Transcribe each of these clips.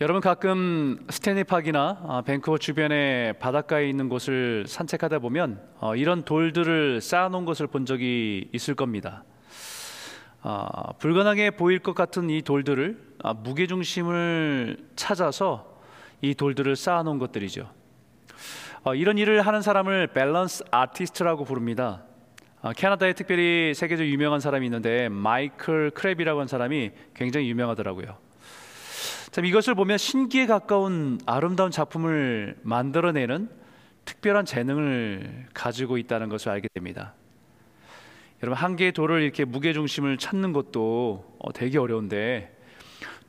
여러분 가끔 스탠리파크나 아, 밴쿠버 주변의 바닷가에 있는 곳을 산책하다 보면 어, 이런 돌들을 쌓아놓은 것을 본 적이 있을 겁니다. 아, 불가능해 보일 것 같은 이 돌들을 아, 무게 중심을 찾아서 이 돌들을 쌓아놓은 것들이죠. 어, 이런 일을 하는 사람을 밸런스 아티스트라고 부릅니다. 캐나다에 특별히 세계적으로 유명한 사람이 있는데 마이클 그랩이라고 하는 사람이 굉장히 유명하더라고요. 참 이것을 보면 신기에 가까운 아름다운 작품을 만들어내는 특별한 재능을 가지고 있다는 것을 알게 됩니다. 여러분 한 개의 돌을 이렇게 무게 중심을 찾는 것도 어, 되게 어려운데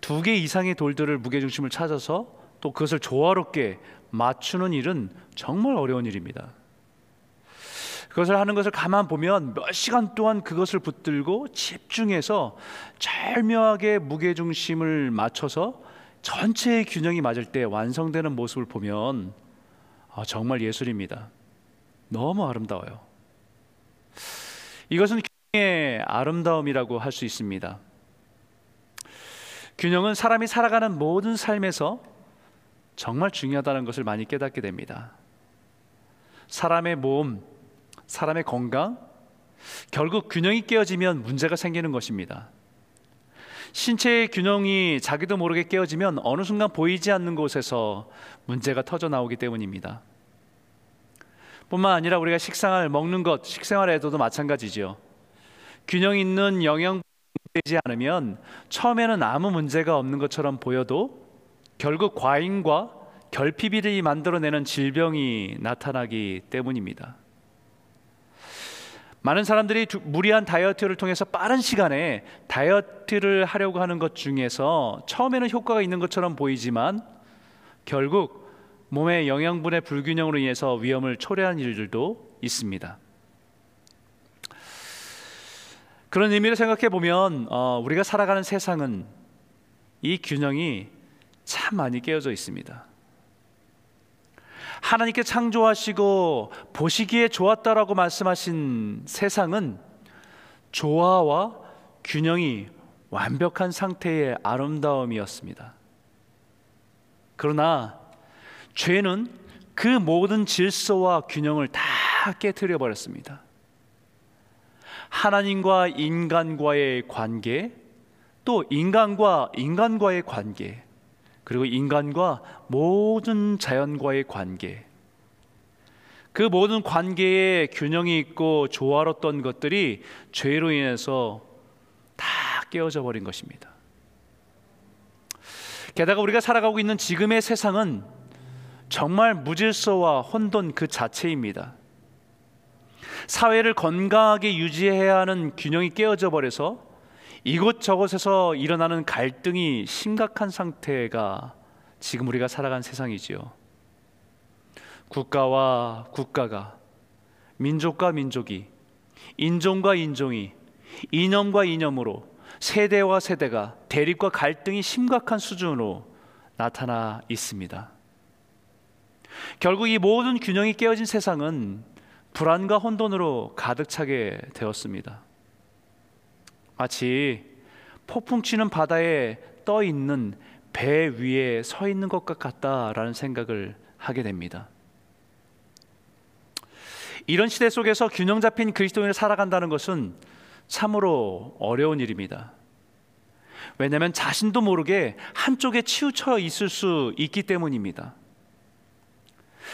두 개 이상의 돌들을 무게 중심을 찾아서 또 그것을 조화롭게 맞추는 일은 정말 어려운 일입니다. 그것을 하는 것을 가만 보면 몇 시간 동안 그것을 붙들고 집중해서 절묘하게 무게 중심을 맞춰서 전체의 균형이 맞을 때 완성되는 모습을 보면 아, 정말 예술입니다. 너무 아름다워요. 이것은 균형의 아름다움이라고 할 수 있습니다. 균형은 사람이 살아가는 모든 삶에서 정말 중요하다는 것을 많이 깨닫게 됩니다. 사람의 몸, 사람의 건강, 결국 균형이 깨어지면 문제가 생기는 것입니다. 신체의 균형이 자기도 모르게 깨어지면 어느 순간 보이지 않는 곳에서 문제가 터져 나오기 때문입니다. 뿐만 아니라 우리가 식생활 먹는 것, 식생활에도 마찬가지죠. 균형 있는 영양 되지 않으면 처음에는 아무 문제가 없는 것처럼 보여도 결국 과잉과 결핍이 만들어내는 질병이 나타나기 때문입니다. 많은 사람들이 무리한 다이어트를 통해서 빠른 시간에 다이어트를 하려고 하는 것 중에서 처음에는 효과가 있는 것처럼 보이지만 결국 몸의 영양분의 불균형으로 인해서 위험을 초래하는 일들도 있습니다. 그런 의미를 생각해 보면 어, 우리가 살아가는 세상은 이 균형이 참 많이 깨어져 있습니다. 하나님께 창조하시고 보시기에 좋았다라고 말씀하신 세상은 조화와 균형이 완벽한 상태의 아름다움이었습니다. 그러나 죄는 그 모든 질서와 균형을 다 깨뜨려 버렸습니다. 하나님과 인간과의 관계, 또 인간과 인간과의 관계, 그리고 인간과 모든 자연과의 관계, 그 모든 관계에 균형이 있고 조화롭던 것들이 죄로 인해서 다 깨어져 버린 것입니다. 게다가 우리가 살아가고 있는 지금의 세상은 정말 무질서와 혼돈 그 자체입니다. 사회를 건강하게 유지해야 하는 균형이 깨어져 버려서 이곳저곳에서 일어나는 갈등이 심각한 상태가 지금 우리가 살아간 세상이지요. 국가와 국가가 민족과 민족이 인종과 인종이 이념과 이념으로 세대와 세대가 대립과 갈등이 심각한 수준으로 나타나 있습니다. 결국 이 모든 균형이 깨어진 세상은 불안과 혼돈으로 가득 차게 되었습니다. 마치 폭풍 치는 바다에 떠 있는 배 위에 서 있는 것 같다라는 생각을 하게 됩니다. 이런 시대 속에서 균형 잡힌 그리스도인을 살아간다는 것은 참으로 어려운 일입니다. 왜냐하면 자신도 모르게 한쪽에 치우쳐 있을 수 있기 때문입니다.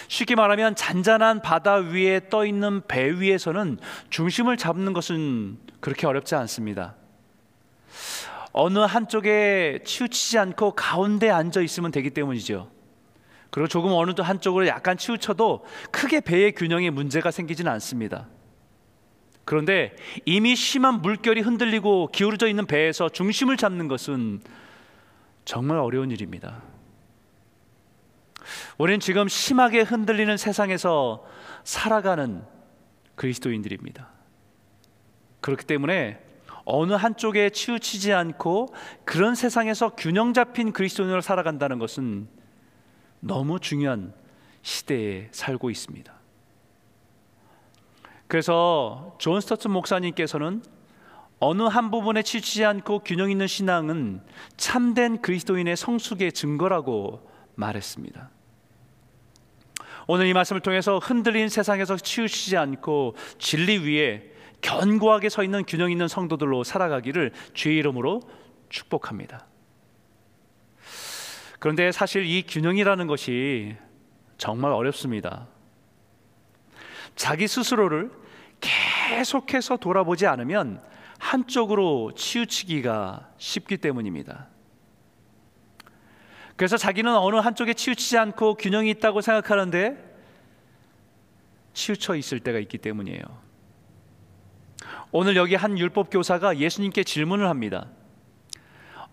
쉽게 말하면 잔잔한 바다 위에 떠 있는 배 위에서는 중심을 잡는 것은 그렇게 어렵지 않습니다. 어느 한쪽에 치우치지 않고 가운데 앉아 있으면 되기 때문이죠. 그리고 조금 어느 한쪽으로 약간 치우쳐도 크게 배의 균형에 문제가 생기지는 않습니다. 그런데 이미 심한 물결이 흔들리고 기울어져 있는 배에서 중심을 잡는 것은 정말 어려운 일입니다. 우리는 지금 심하게 흔들리는 세상에서 살아가는 그리스도인들입니다. 그렇기 때문에 어느 한쪽에 치우치지 않고 그런 세상에서 균형 잡힌 그리스도인으로 살아간다는 것은 너무 중요한 시대에 살고 있습니다. 그래서 존 스토트 목사님께서는 어느 한 부분에 치우치지 않고 균형 있는 신앙은 참된 그리스도인의 성숙의 증거라고 말했습니다. 오늘 이 말씀을 통해서 흔들린 세상에서 치우치지 않고 진리 위에 견고하게 서 있는 균형 있는 성도들로 살아가기를 주의 이름으로 축복합니다. 그런데 사실 이 균형이라는 것이 정말 어렵습니다. 자기 스스로를 계속해서 돌아보지 않으면 한쪽으로 치우치기가 쉽기 때문입니다. 그래서 자기는 어느 한쪽에 치우치지 않고 균형이 있다고 생각하는데 치우쳐 있을 때가 있기 때문이에요. 오늘 여기 한 율법 교사가 예수님께 질문을 합니다.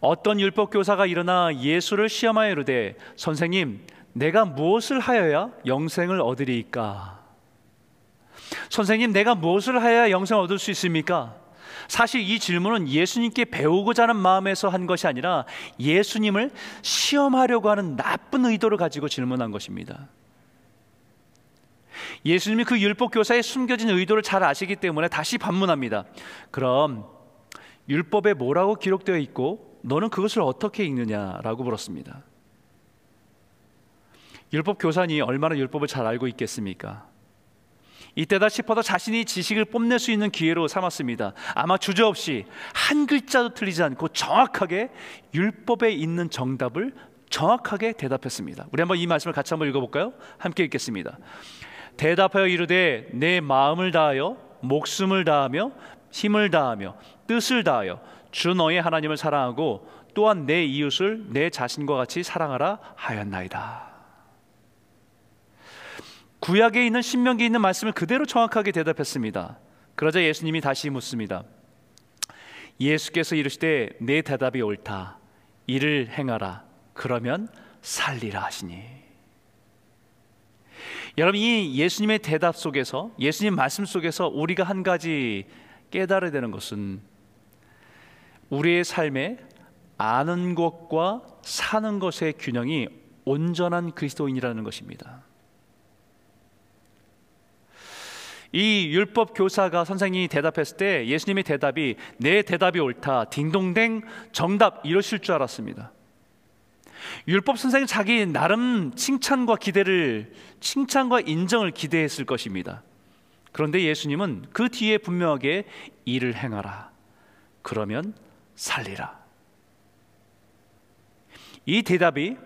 어떤 율법 교사가 일어나 예수를 시험하여 이르되 선생님 내가 무엇을 하여야 영생을 얻으리까? 선생님 내가 무엇을 하여야 영생을 얻을 수 있습니까? 사실 이 질문은 예수님께 배우고자 하는 마음에서 한 것이 아니라 예수님을 시험하려고 하는 나쁜 의도를 가지고 질문한 것입니다. 예수님이 그 율법 교사의 숨겨진 의도를 잘 아시기 때문에 다시 반문합니다. 그럼 율법에 뭐라고 기록되어 있고 너는 그것을 어떻게 읽느냐라고 물었습니다. 율법 교사니 얼마나 율법을 잘 알고 있겠습니까? 이때다 싶어도 자신이 지식을 뽐낼 수 있는 기회로 삼았습니다. 아마 주저없이 한 글자도 틀리지 않고 정확하게 율법에 있는 정답을 정확하게 대답했습니다. 우리 한번 이 말씀을 같이 한번 읽어볼까요? 함께 읽겠습니다. 대답하여 이르되 내 마음을 다하여 목숨을 다하며 힘을 다하며 뜻을 다하여 주 너의 하나님을 사랑하고 또한 내 이웃을 내 자신과 같이 사랑하라 하였나이다. 구약에 있는 신명기에 있는 말씀을 그대로 정확하게 대답했습니다. 그러자 예수님이 다시 묻습니다. 예수께서 이르시되 내 대답이 옳다. 이를 행하라. 그러면 살리라 하시니. 여러분 이 예수님의 대답 속에서 예수님 말씀 속에서 우리가 한 가지 깨달아야 되는 것은 우리의 삶에 아는 것과 사는 것의 균형이 온전한 그리스도인이라는 것입니다. 이 율법 교사가 선생님이 대답했을 때 예수님의 대답이 내 대답이 옳다 딩동댕 정답 이러실 줄 알았습니다. 율법 선생님 자기 나름 칭찬과 기대를 칭찬과 인정을 기대했을 것입니다. 그런데 예수님은 그 뒤에 분명하게 일을 행하라. 그러면 살리라. 이 대답이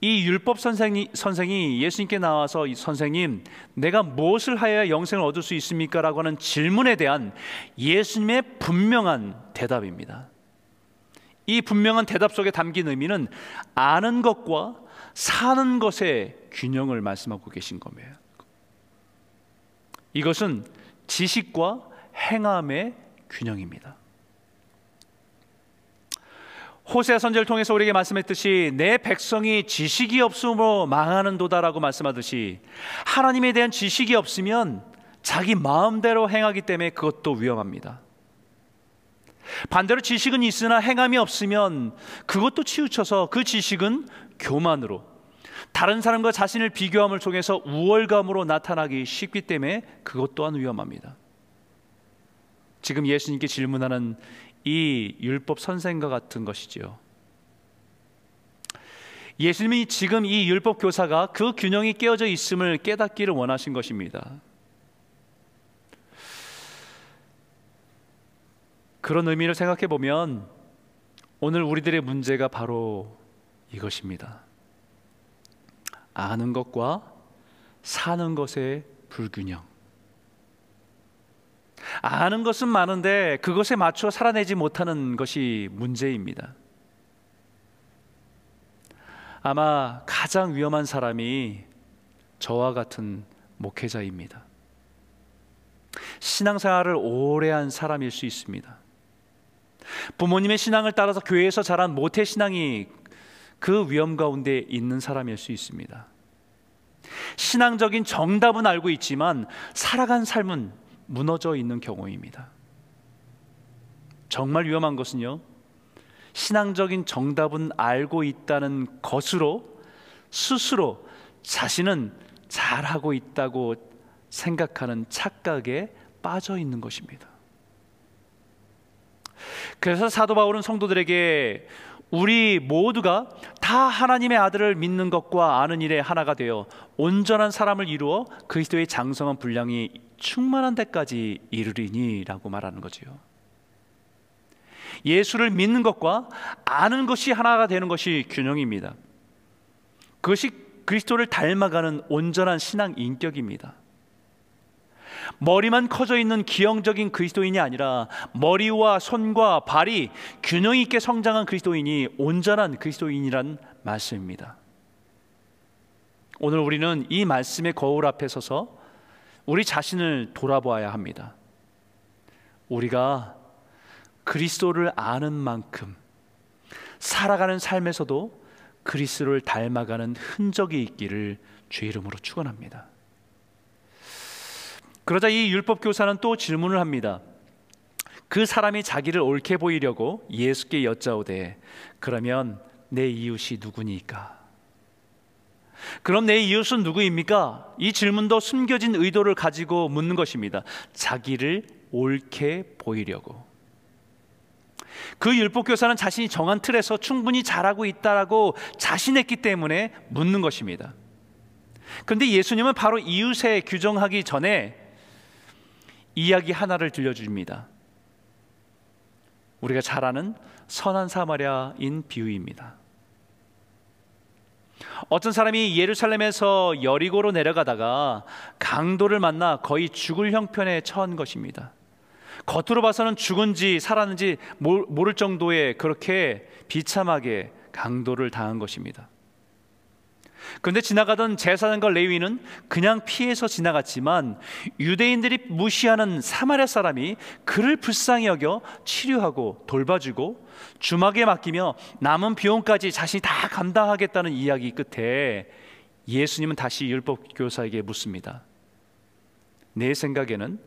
이 율법 선생이, 선생이 예수님께 나와서 선생님 내가 무엇을 하여야 영생을 얻을 수 있습니까? 라고 하는 질문에 대한 예수님의 분명한 대답입니다. 이 분명한 대답 속에 담긴 의미는 아는 것과 사는 것의 균형을 말씀하고 계신 겁니다. 이것은 지식과 행함의 균형입니다. 호세 선제를 통해서 우리에게 말씀했듯이 내 백성이 지식이 없으므로 망하는도다라고 말씀하듯이 하나님에 대한 지식이 없으면 자기 마음대로 행하기 때문에 그것도 위험합니다. 반대로 지식은 있으나 행함이 없으면 그것도 치우쳐서 그 지식은 교만으로 다른 사람과 자신을 비교함을 통해서 우월감으로 나타나기 쉽기 때문에 그것 또한 위험합니다. 지금 예수님께 질문하는 이 율법 선생과 같은 것이지요. 예수님이 지금 이 율법 교사가 그 균형이 깨어져 있음을 깨닫기를 원하신 것입니다. 그런 의미를 생각해 보면 오늘 우리들의 문제가 바로 이것입니다. 아는 것과 사는 것의 불균형. 아는 것은 많은데 그것에 맞춰 살아내지 못하는 것이 문제입니다. 아마 가장 위험한 사람이 저와 같은 목회자입니다. 신앙생활을 오래 한 사람일 수 있습니다. 부모님의 신앙을 따라서 교회에서 자란 모태 신앙이 그 위험 가운데 있는 사람일 수 있습니다. 신앙적인 정답은 알고 있지만 살아간 삶은 무너져 있는 경우입니다. 정말 위험한 것은요. 신앙적인 정답은 알고 있다는 것으로 스스로 자신은 잘하고 있다고 생각하는 착각에 빠져 있는 것입니다. 그래서 사도 바울은 성도들에게 우리 모두가 다 하나님의 아들을 믿는 것과 아는 일에 하나가 되어 온전한 사람을 이루어 그리스도의 장성한 분량이 충만한 데까지 이르리니라고 말하는 거지요. 예수를 믿는 것과 아는 것이 하나가 되는 것이 균형입니다. 그것이 그리스도를 닮아가는 온전한 신앙 인격입니다. 머리만 커져 있는 기형적인 그리스도인이 아니라 머리와 손과 발이 균형 있게 성장한 그리스도인이 온전한 그리스도인이란 말씀입니다. 오늘 우리는 이 말씀의 거울 앞에 서서 우리 자신을 돌아보아야 합니다. 우리가 그리스도를 아는 만큼 살아가는 삶에서도 그리스도를 닮아가는 흔적이 있기를 주 이름으로 축원합니다. 그러자 이 율법 교사는 또 질문을 합니다. 그 사람이 자기를 옳게 보이려고 예수께 여짜오되 그러면 내 이웃이 누구니까? 그럼 내 이웃은 누구입니까? 이 질문도 숨겨진 의도를 가지고 묻는 것입니다. 자기를 옳게 보이려고. 그 율법 교사는 자신이 정한 틀에서 충분히 잘하고 있다라고 자신했기 때문에 묻는 것입니다. 그런데 예수님은 바로 이웃에 규정하기 전에 이야기 하나를 들려줍니다. 우리가 잘 아는 선한 사마리아인 비유입니다. 어떤 사람이 예루살렘에서 여리고로 내려가다가 강도를 만나 거의 죽을 형편에 처한 것입니다. 겉으로 봐서는 죽은지 살았는지 모를 정도의 그렇게 비참하게 강도를 당한 것입니다. 그런데 지나가던 제사장과 레위는 그냥 피해서 지나갔지만 유대인들이 무시하는 사마리아 사람이 그를 불쌍히 여겨 치료하고 돌봐주고 주막에 맡기며 남은 비용까지 자신이 다 감당하겠다는 이야기 끝에 예수님은 다시 율법 교사에게 묻습니다. 내 생각에는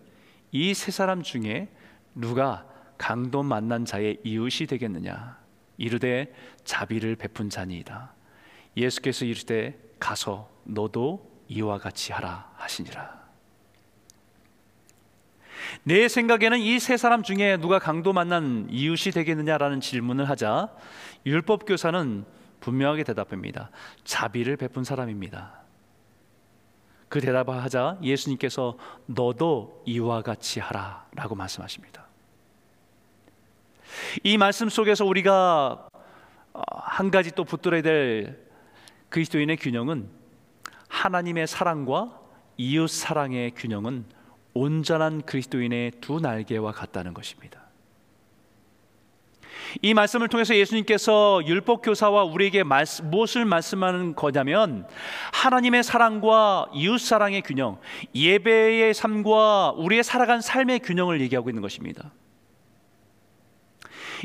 이 세 사람 중에 누가 강도 만난 자의 이웃이 되겠느냐? 이르되 자비를 베푼 자니이다. 예수께서 이르되 가서 너도 이와 같이 하라 하시니라. 내 생각에는 이 세 사람 중에 누가 강도 만난 이웃이 되겠느냐라는 질문을 하자 율법 교사는 분명하게 대답합니다. 자비를 베푼 사람입니다. 그 대답을 하자 예수님께서 너도 이와 같이 하라라고 말씀하십니다. 이 말씀 속에서 우리가 한 가지 또 붙들어야 될 그리스도인의 균형은 하나님의 사랑과 이웃 사랑의 균형은 온전한 그리스도인의 두 날개와 같다는 것입니다. 이 말씀을 통해서 예수님께서 율법 교사와 우리에게 말씀, 무엇을 말씀하는 거냐면 하나님의 사랑과 이웃 사랑의 균형, 예배의 삶과 우리의 살아간 삶의 균형을 얘기하고 있는 것입니다.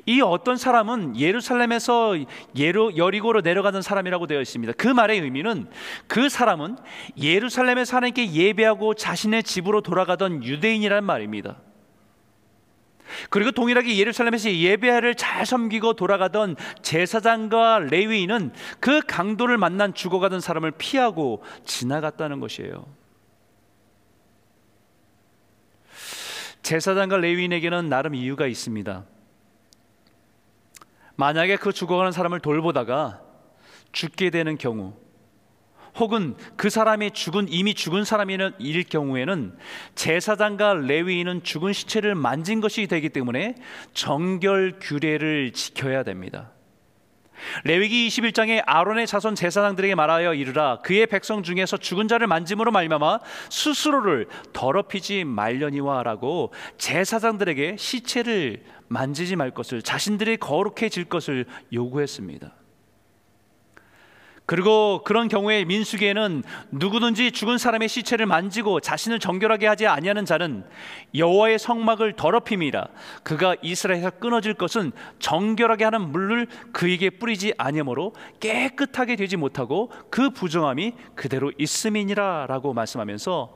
이 어떤 사람은 예루살렘에서 예루 여리고로 내려가는 사람이라고 되어 있습니다. 그 말의 의미는 그 사람은 예루살렘에서 하나님께 예배하고 자신의 집으로 돌아가던 유대인이란 말입니다. 그리고 동일하게 예루살렘에서 예배를 잘 섬기고 돌아가던 제사장과 레위인은 그 강도를 만난 죽어가던 사람을 피하고 지나갔다는 것이에요. 제사장과 레위인에게는 나름 이유가 있습니다. 만약에 그 죽어가는 사람을 돌보다가 죽게 되는 경우 혹은 그 사람이 죽은 이미 죽은 사람일 경우에는 제사장과 레위인은 죽은 시체를 만진 것이 되기 때문에 정결 규례를 지켜야 됩니다. 레위기 21장에 아론의 자손 제사장들에게 말하여 이르라 그의 백성 중에서 죽은 자를 만짐으로 말미암아 스스로를 더럽히지 말려니와라고 제사장들에게 시체를 만지지 말 것을 자신들이 거룩해질 것을 요구했습니다. 그리고 그런 경우에 민수기에는 누구든지 죽은 사람의 시체를 만지고 자신을 정결하게 하지 아니하는 자는 여호와의 성막을 더럽힘이라 그가 이스라엘에서 끊어질 것은 정결하게 하는 물을 그에게 뿌리지 아니하므로 깨끗하게 되지 못하고 그 부정함이 그대로 있음이니라라고 말씀하면서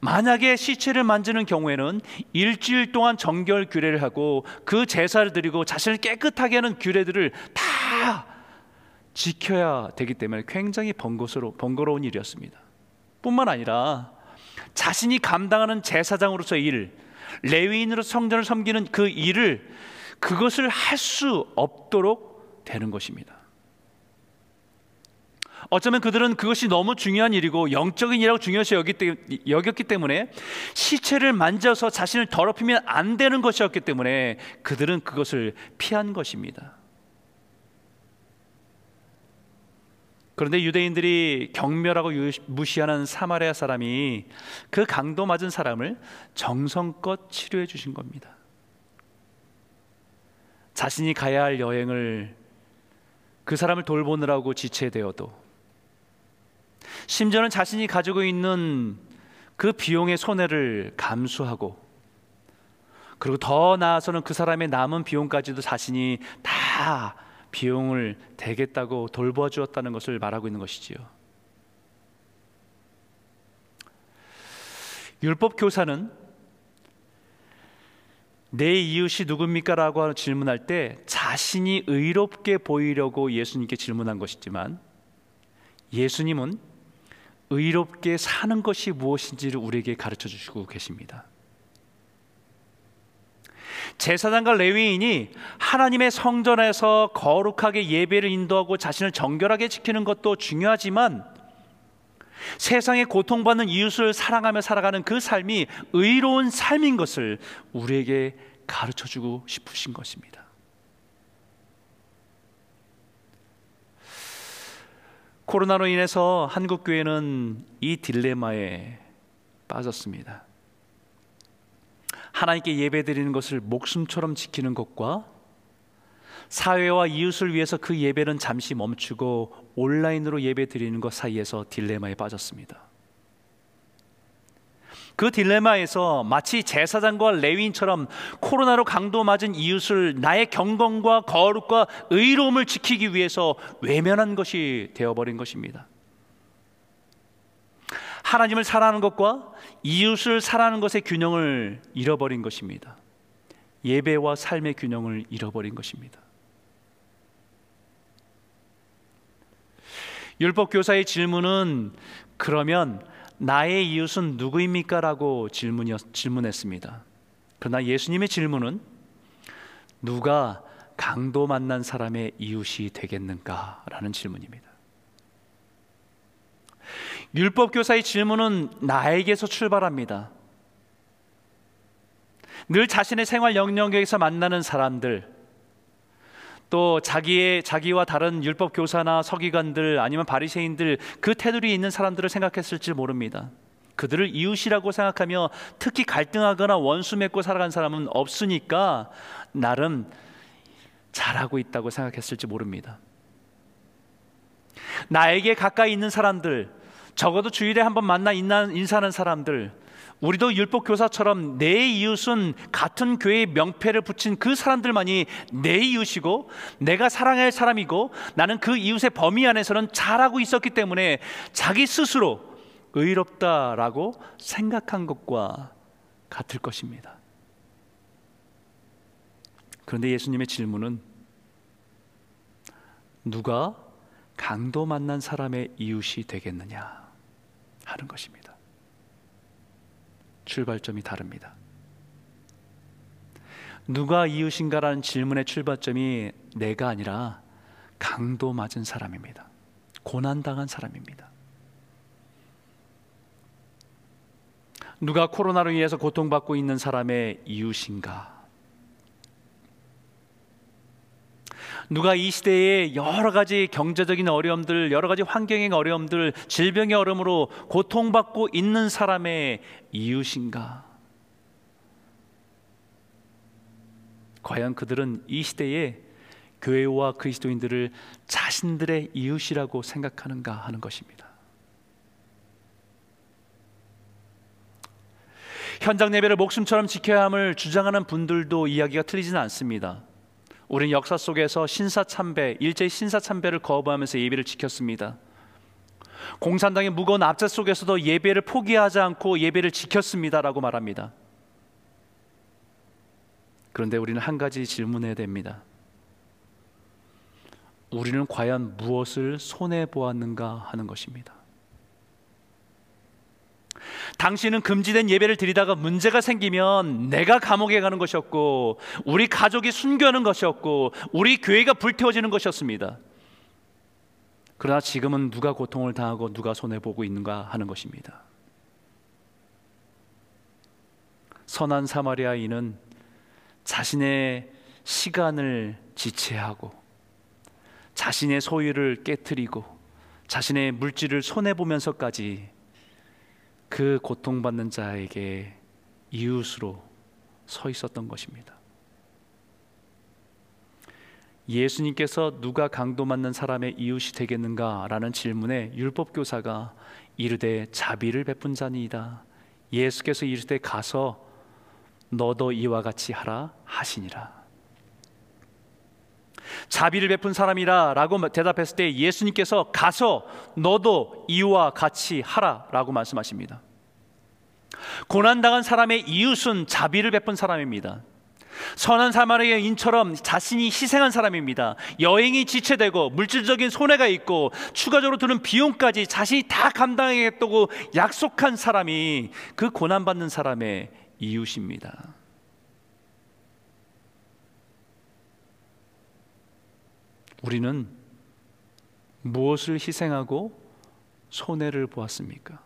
만약에 시체를 만지는 경우에는 일주일 동안 정결 규례를 하고 그 제사를 드리고 자신을 깨끗하게 하는 규례들을 다 지켜야 되기 때문에 굉장히 번거스러, 번거로운 일이었습니다. 뿐만 아니라 자신이 감당하는 제사장으로서의 일, 레위인으로 성전을 섬기는 그 일을 그것을 할 수 없도록 되는 것입니다. 어쩌면 그들은 그것이 너무 중요한 일이고 영적인 일이라고 중요시 여겼기 때문에 시체를 만져서 자신을 더럽히면 안 되는 것이었기 때문에 그들은 그것을 피한 것입니다. 그런데 유대인들이 경멸하고 무시하는 사마리아 사람이 그 강도 맞은 사람을 정성껏 치료해 주신 겁니다. 자신이 가야 할 여행을 그 사람을 돌보느라고 지체되어도 심지어는 자신이 가지고 있는 그 비용의 손해를 감수하고 그리고 더 나아서는 그 사람의 남은 비용까지도 자신이 다 비용을 대겠다고 돌보아 주었다는 것을 말하고 있는 것이지요. 율법 교사는 내 이웃이 누굽니까라고 질문할 때 자신이 의롭게 보이려고 예수님께 질문한 것이지만 예수님은 의롭게 사는 것이 무엇인지를 우리에게 가르쳐 주시고 계십니다. 제사장과 레위인이 하나님의 성전에서 거룩하게 예배를 인도하고 자신을 정결하게 지키는 것도 중요하지만 세상에 고통받는 이웃을 사랑하며 살아가는 그 삶이 의로운 삶인 것을 우리에게 가르쳐 주고 싶으신 것입니다. 코로나로 인해서 한국 교회는 이 딜레마에 빠졌습니다. 하나님께 예배드리는 것을 목숨처럼 지키는 것과 사회와 이웃을 위해서 그 예배는 잠시 멈추고 온라인으로 예배드리는 것 사이에서 딜레마에 빠졌습니다. 그 딜레마에서 마치 제사장과 레위인처럼 코로나로 강도 맞은 이웃을 나의 경건과 거룩과 의로움을 지키기 위해서 외면한 것이 되어버린 것입니다. 하나님을 사랑하는 것과 이웃을 사랑하는 것의 균형을 잃어버린 것입니다. 예배와 삶의 균형을 잃어버린 것입니다. 율법 교사의 질문은 그러면 나의 이웃은 누구입니까? 라고 질문했습니다. 그러나 예수님의 질문은 누가 강도 만난 사람의 이웃이 되겠는가? 라는 질문입니다. 율법 교사의 질문은 나에게서 출발합니다. 늘 자신의 생활 영역에서 만나는 사람들, 또 자기의 자기와 다른 율법 교사나 서기관들 아니면 바리새인들 그 테두리에 있는 사람들을 생각했을지 모릅니다. 그들을 이웃이라고 생각하며 특히 갈등하거나 원수 맺고 살아간 사람은 없으니까 나름 잘하고 있다고 생각했을지 모릅니다. 나에게 가까이 있는 사람들, 적어도 주일에 한번 만나 인사하는 사람들, 우리도 율법 교사처럼 내 이웃은 같은 교회의 명패를 붙인 그 사람들만이 내 이웃이고 내가 사랑할 사람이고 나는 그 이웃의 범위 안에서는 잘하고 있었기 때문에 자기 스스로 의롭다라고 생각한 것과 같을 것입니다. 그런데 예수님의 질문은 누가 강도 만난 사람의 이웃이 되겠느냐 하는 것입니다. 출발점이 다릅니다. 누가 이웃인가라는 질문의 출발점이 내가 아니라 강도 맞은 사람입니다. 고난당한 사람입니다. 누가 코로나로 인해서 고통받고 있는 사람의 이웃인가? 누가 이 시대에 여러 가지 경제적인 어려움들, 여러 가지 환경의 어려움들, 질병의 어려움으로 고통받고 있는 사람의 이웃인가? 과연 그들은 이 시대에 교회와 그리스도인들을 자신들의 이웃이라고 생각하는가 하는 것입니다. 현장 예배를 목숨처럼 지켜야 함을 주장하는 분들도 이야기가 틀리지는 않습니다. 우리는 역사 속에서 신사 참배, 일제히 신사 참배를 거부하면서 예배를 지켰습니다. 공산당의 무거운 압제 속에서도 예배를 포기하지 않고 예배를 지켰습니다라고 말합니다. 그런데 우리는 한 가지 질문해야 됩니다. 우리는 과연 무엇을 손해 보았는가 하는 것입니다. 당신은 금지된 예배를 드리다가 문제가 생기면 내가 감옥에 가는 것이었고 우리 가족이 순교하는 것이었고 우리 교회가 불태워지는 것이었습니다. 그러나 지금은 누가 고통을 당하고 누가 손해 보고 있는가 하는 것입니다. 선한 사마리아인은 자신의 시간을 지체하고 자신의 소유를 깨뜨리고 자신의 물질을 손해 보면서까지 그 고통받는 자에게 이웃으로 서 있었던 것입니다. 예수님께서 누가 강도 맞는 사람의 이웃이 되겠는가라는 질문에 율법 교사가 이르되 자비를 베푼 자니이다. 예수께서 이르되 가서 너도 이와 같이 하라 하시니라. 자비를 베푼 사람이라 라고 대답했을 때 예수님께서 가서 너도 이와 같이 하라 라고 말씀하십니다. 고난 당한 사람의 이웃은 자비를 베푼 사람입니다. 선한 사마리아인처럼 자신이 희생한 사람입니다. 여행이 지체되고 물질적인 손해가 있고 추가적으로 드는 비용까지 자신이 다 감당하겠다고 약속한 사람이 그 고난받는 사람의 이웃입니다. 우리는 무엇을 희생하고 손해를 보았습니까?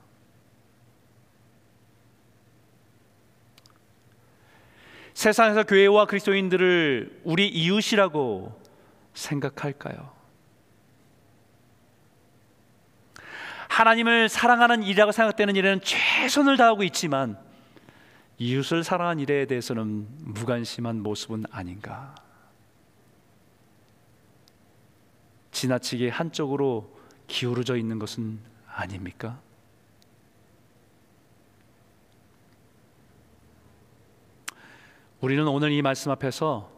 세상에서 교회와 그리스도인들을 우리 이웃이라고 생각할까요? 하나님을 사랑하는 일이라고 생각되는 일에는 최선을 다하고 있지만 이웃을 사랑하는 일에 대해서는 무관심한 모습은 아닌가? 지나치게 한쪽으로 기울어져 있는 것은 아닙니까? 우리는 오늘 이 말씀 앞에서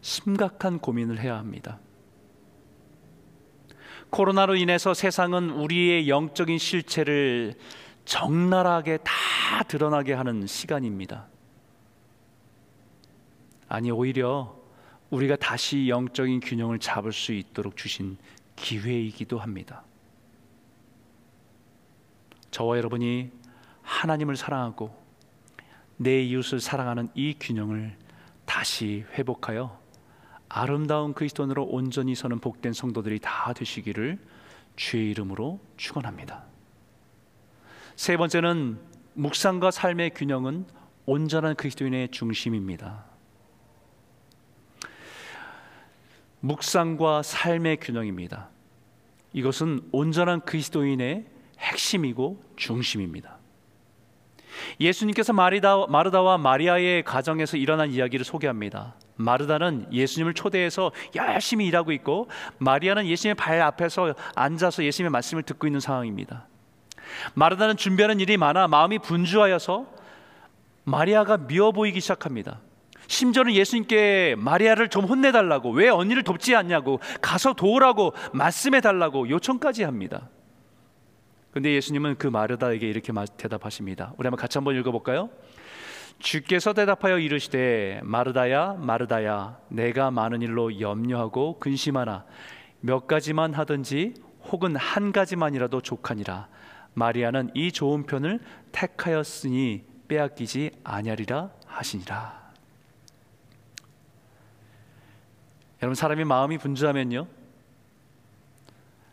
심각한 고민을 해야 합니다. 코로나로 인해서 세상은 우리의 영적인 실체를 적나라하게 다 드러나게 하는 시간입니다. 아니, 오히려 우리가 다시 영적인 균형을 잡을 수 있도록 주신 기회이기도 합니다. 저와 여러분이 하나님을 사랑하고 내 이웃을 사랑하는 이 균형을 다시 회복하여 아름다운 그리스도인으로 온전히 서는 복된 성도들이 다 되시기를 주의 이름으로 축원합니다. 세 번째는 묵상과 삶의 균형은 온전한 그리스도인의 중심입니다. 묵상과 삶의 균형입니다. 이것은 온전한 그리스도인의 핵심이고 중심입니다. 예수님께서 마리다, 마르다와 마리아의 가정에서 일어난 이야기를 소개합니다. 마르다는 예수님을 초대해서 열심히 일하고 있고 마리아는 예수님의 발 앞에서 앉아서 예수님의 말씀을 듣고 있는 상황입니다. 마르다는 준비하는 일이 많아 마음이 분주하여서 마리아가 미워 보이기 시작합니다. 심지어는 예수님께 마리아를 좀 혼내달라고 왜 언니를 돕지 않냐고 가서 도우라고 말씀해 달라고 요청까지 합니다. 근데 예수님은 그 마르다에게 이렇게 대답하십니다. 우리 한번 같이 한번 읽어볼까요? 주께서 대답하여 이르시되 마르다야 마르다야 내가 많은 일로 염려하고 근심하나 몇 가지만 하든지 혹은 한 가지만이라도 족하니라 마리아는 이 좋은 편을 택하였으니 빼앗기지 아니하리라 하시니라 여러분 사람이 마음이 분주하면요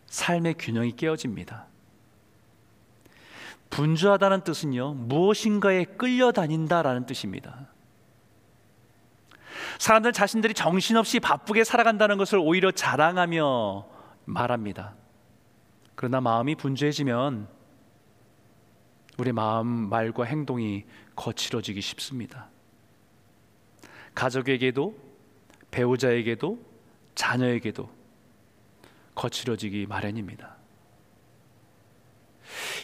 삶의 균형이 깨어집니다. 분주하다는 뜻은요 무엇인가에 끌려다닌다라는 뜻입니다. 사람들 자신들이 정신없이 바쁘게 살아간다는 것을 오히려 자랑하며 말합니다. 그러나 마음이 분주해지면 우리 마음, 말과 행동이 거칠어지기 쉽습니다. 가족에게도 배우자에게도 자녀에게도 거칠어지기 마련입니다.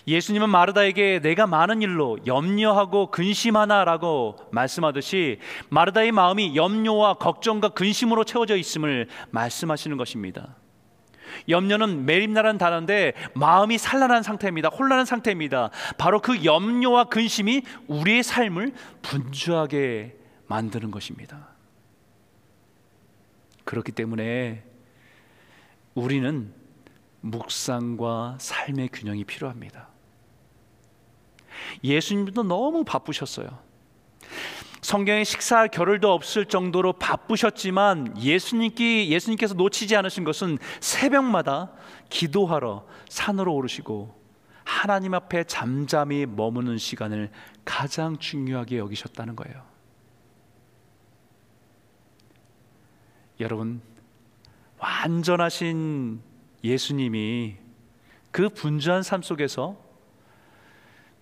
예수님은 마르다에게 내가 많은 일로 염려하고 근심하나라고 말씀하듯이 마르다의 마음이 염려와 걱정과 근심으로 채워져 있음을 말씀하시는 것입니다. 염려는 매립나라는 단어인데 마음이 산란한 상태입니다. 혼란한 상태입니다. 바로 그 염려와 근심이 우리의 삶을 분주하게 만드는 것입니다. 그렇기 때문에 우리는 묵상과 삶의 균형이 필요합니다. 예수님도 너무 바쁘셨어요. 성경에 식사할 겨를도 없을 정도로 바쁘셨지만 예수님께 예수님께서 놓치지 않으신 것은 새벽마다 기도하러 산으로 오르시고 하나님 앞에 잠잠히 머무는 시간을 가장 중요하게 여기셨다는 거예요. 여러분 완전하신 예수님이 그 분주한 삶 속에서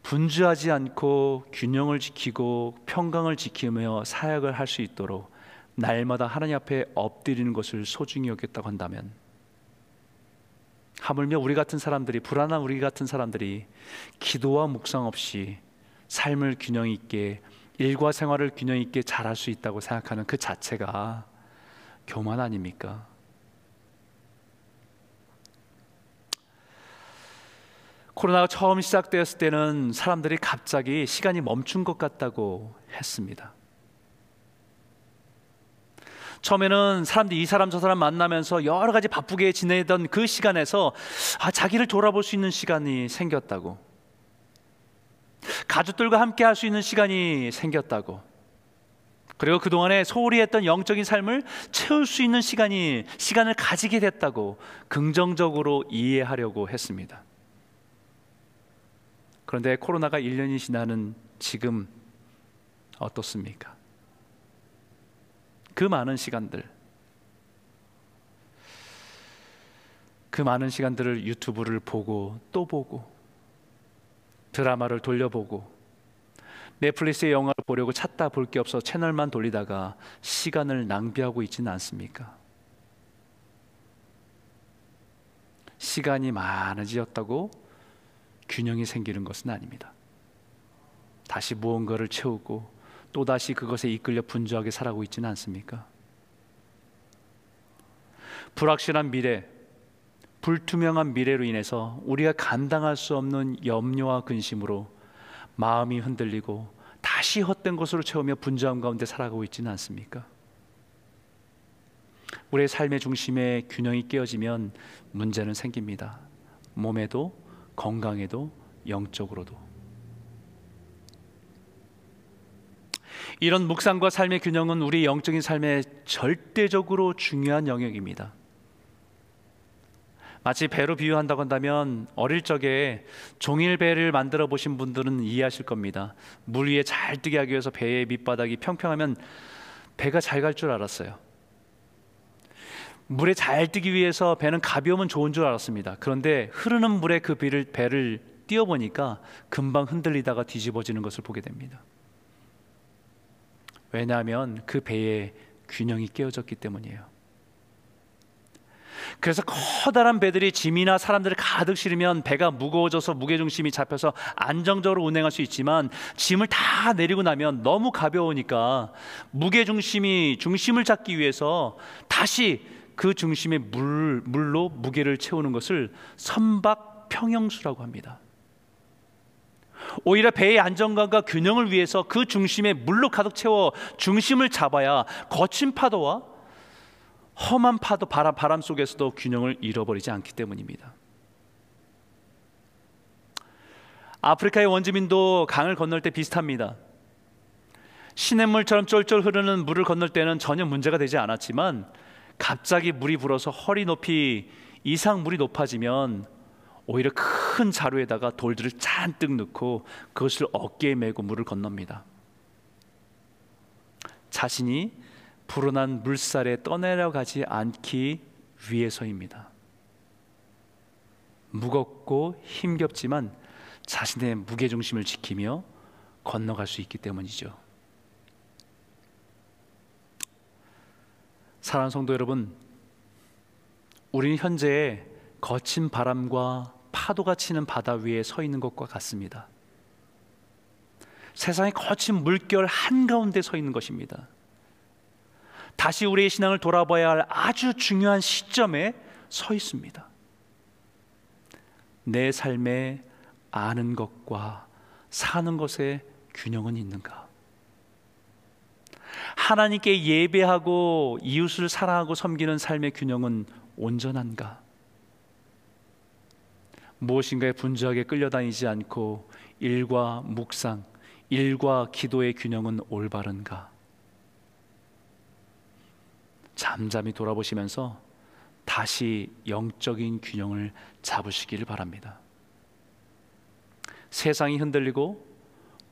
분주하지 않고 균형을 지키고 평강을 지키며 사역을 할 수 있도록 날마다 하나님 앞에 엎드리는 것을 소중히 여겼다고 한다면 하물며 우리 같은 사람들이 불안한 우리 같은 사람들이 기도와 묵상 없이 삶을 균형 있게 일과 생활을 균형 있게 잘할 수 있다고 생각하는 그 자체가 교만 아닙니까? 코로나가 처음 시작되었을 때는 사람들이 갑자기 시간이 멈춘 것 같다고 했습니다. 처음에는 사람들이 이 사람 저 사람 만나면서 여러 가지 바쁘게 지내던 그 시간에서 아, 자기를 돌아볼 수 있는 시간이 생겼다고. 가족들과 함께 할 수 있는 시간이 생겼다고. 그리고 그동안에 소홀히 했던 영적인 삶을 채울 수 있는 시간이 시간을 가지게 됐다고 긍정적으로 이해하려고 했습니다. 그런데 코로나가 1년이 지나는 지금 어떻습니까? 그 많은 시간들, 그 많은 시간들을 유튜브를 보고 또 보고 드라마를 돌려보고 넷플릭스의 영화를 보려고 찾다 볼 게 없어 채널만 돌리다가 시간을 낭비하고 있지는 않습니까? 시간이 많아지었다고 균형이 생기는 것은 아닙니다. 다시 무언가를 채우고 또 다시 그것에 이끌려 분주하게 살아고 있지는 않습니까? 불확실한 미래, 불투명한 미래로 인해서 우리가 감당할 수 없는 염려와 근심으로 마음이 흔들리고 다시 헛된 것으로 채우며 분주함 가운데 살아가고 있지는 않습니까? 우리의 삶의 중심에 균형이 깨어지면 문제는 생깁니다. 몸에도 건강에도 영적으로도 이런 묵상과 삶의 균형은 우리 영적인 삶에 절대적으로 중요한 영역입니다. 마치 배로 비유한다고 한다면 어릴 적에 종일 배를 만들어 보신 분들은 이해하실 겁니다. 물 위에 잘 뜨게 하기 위해서 배의 밑바닥이 평평하면 배가 잘 갈 줄 알았어요. 물에 잘 뜨기 위해서 배는 가벼우면 좋은 줄 알았습니다. 그런데 흐르는 물에 그 배를, 배를 띄워보니까 금방 흔들리다가 뒤집어지는 것을 보게 됩니다. 왜냐하면 그 배에 균형이 깨어졌기 때문이에요. 그래서 커다란 배들이 짐이나 사람들을 가득 실으면 배가 무거워져서 무게중심이 잡혀서 안정적으로 운행할 수 있지만 짐을 다 내리고 나면 너무 가벼우니까 무게중심이 중심을 잡기 위해서 다시 그 중심에 물, 물로 무게를 채우는 것을 선박 평형수라고 합니다. 오히려 배의 안정감과 균형을 위해서 그 중심에 물로 가득 채워 중심을 잡아야 거친 파도와 험한 파도 바람, 바람 속에서도 균형을 잃어버리지 않기 때문입니다. 아프리카의 원주민도 강을 건널 때 비슷합니다. 시냇물처럼 쫄쫄 흐르는 물을 건널 때는 전혀 문제가 되지 않았지만 갑자기 물이 불어서 허리 높이 이상 물이 높아지면 오히려 큰 자루에다가 돌들을 잔뜩 넣고 그것을 어깨에 메고 물을 건넙니다. 자신이 불어난 물살에 떠내려가지 않기 위해서입니다. 무겁고 힘겹지만 자신의 무게중심을 지키며 건너갈 수 있기 때문이죠. 사랑하는 성도 여러분, 우리는 현재 거친 바람과 파도가 치는 바다 위에 서 있는 것과 같습니다. 세상의 거친 물결 한가운데 서 있는 것입니다. 다시 우리의 신앙을 돌아봐야 할 아주 중요한 시점에 서 있습니다. 내 삶에 아는 것과 사는 것의 균형은 있는가? 하나님께 예배하고 이웃을 사랑하고 섬기는 삶의 균형은 온전한가? 무엇인가에 분주하게 끌려다니지 않고 일과 묵상, 일과 기도의 균형은 올바른가? 잠잠히 돌아보시면서 다시 영적인 균형을 잡으시기를 바랍니다. 세상이 흔들리고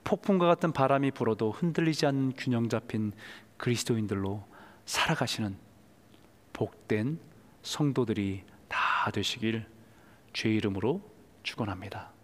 폭풍과 같은 바람이 불어도 흔들리지 않는 균형 잡힌 그리스도인들로 살아가시는 복된 성도들이 다 되시길 주의 이름으로 축원합니다.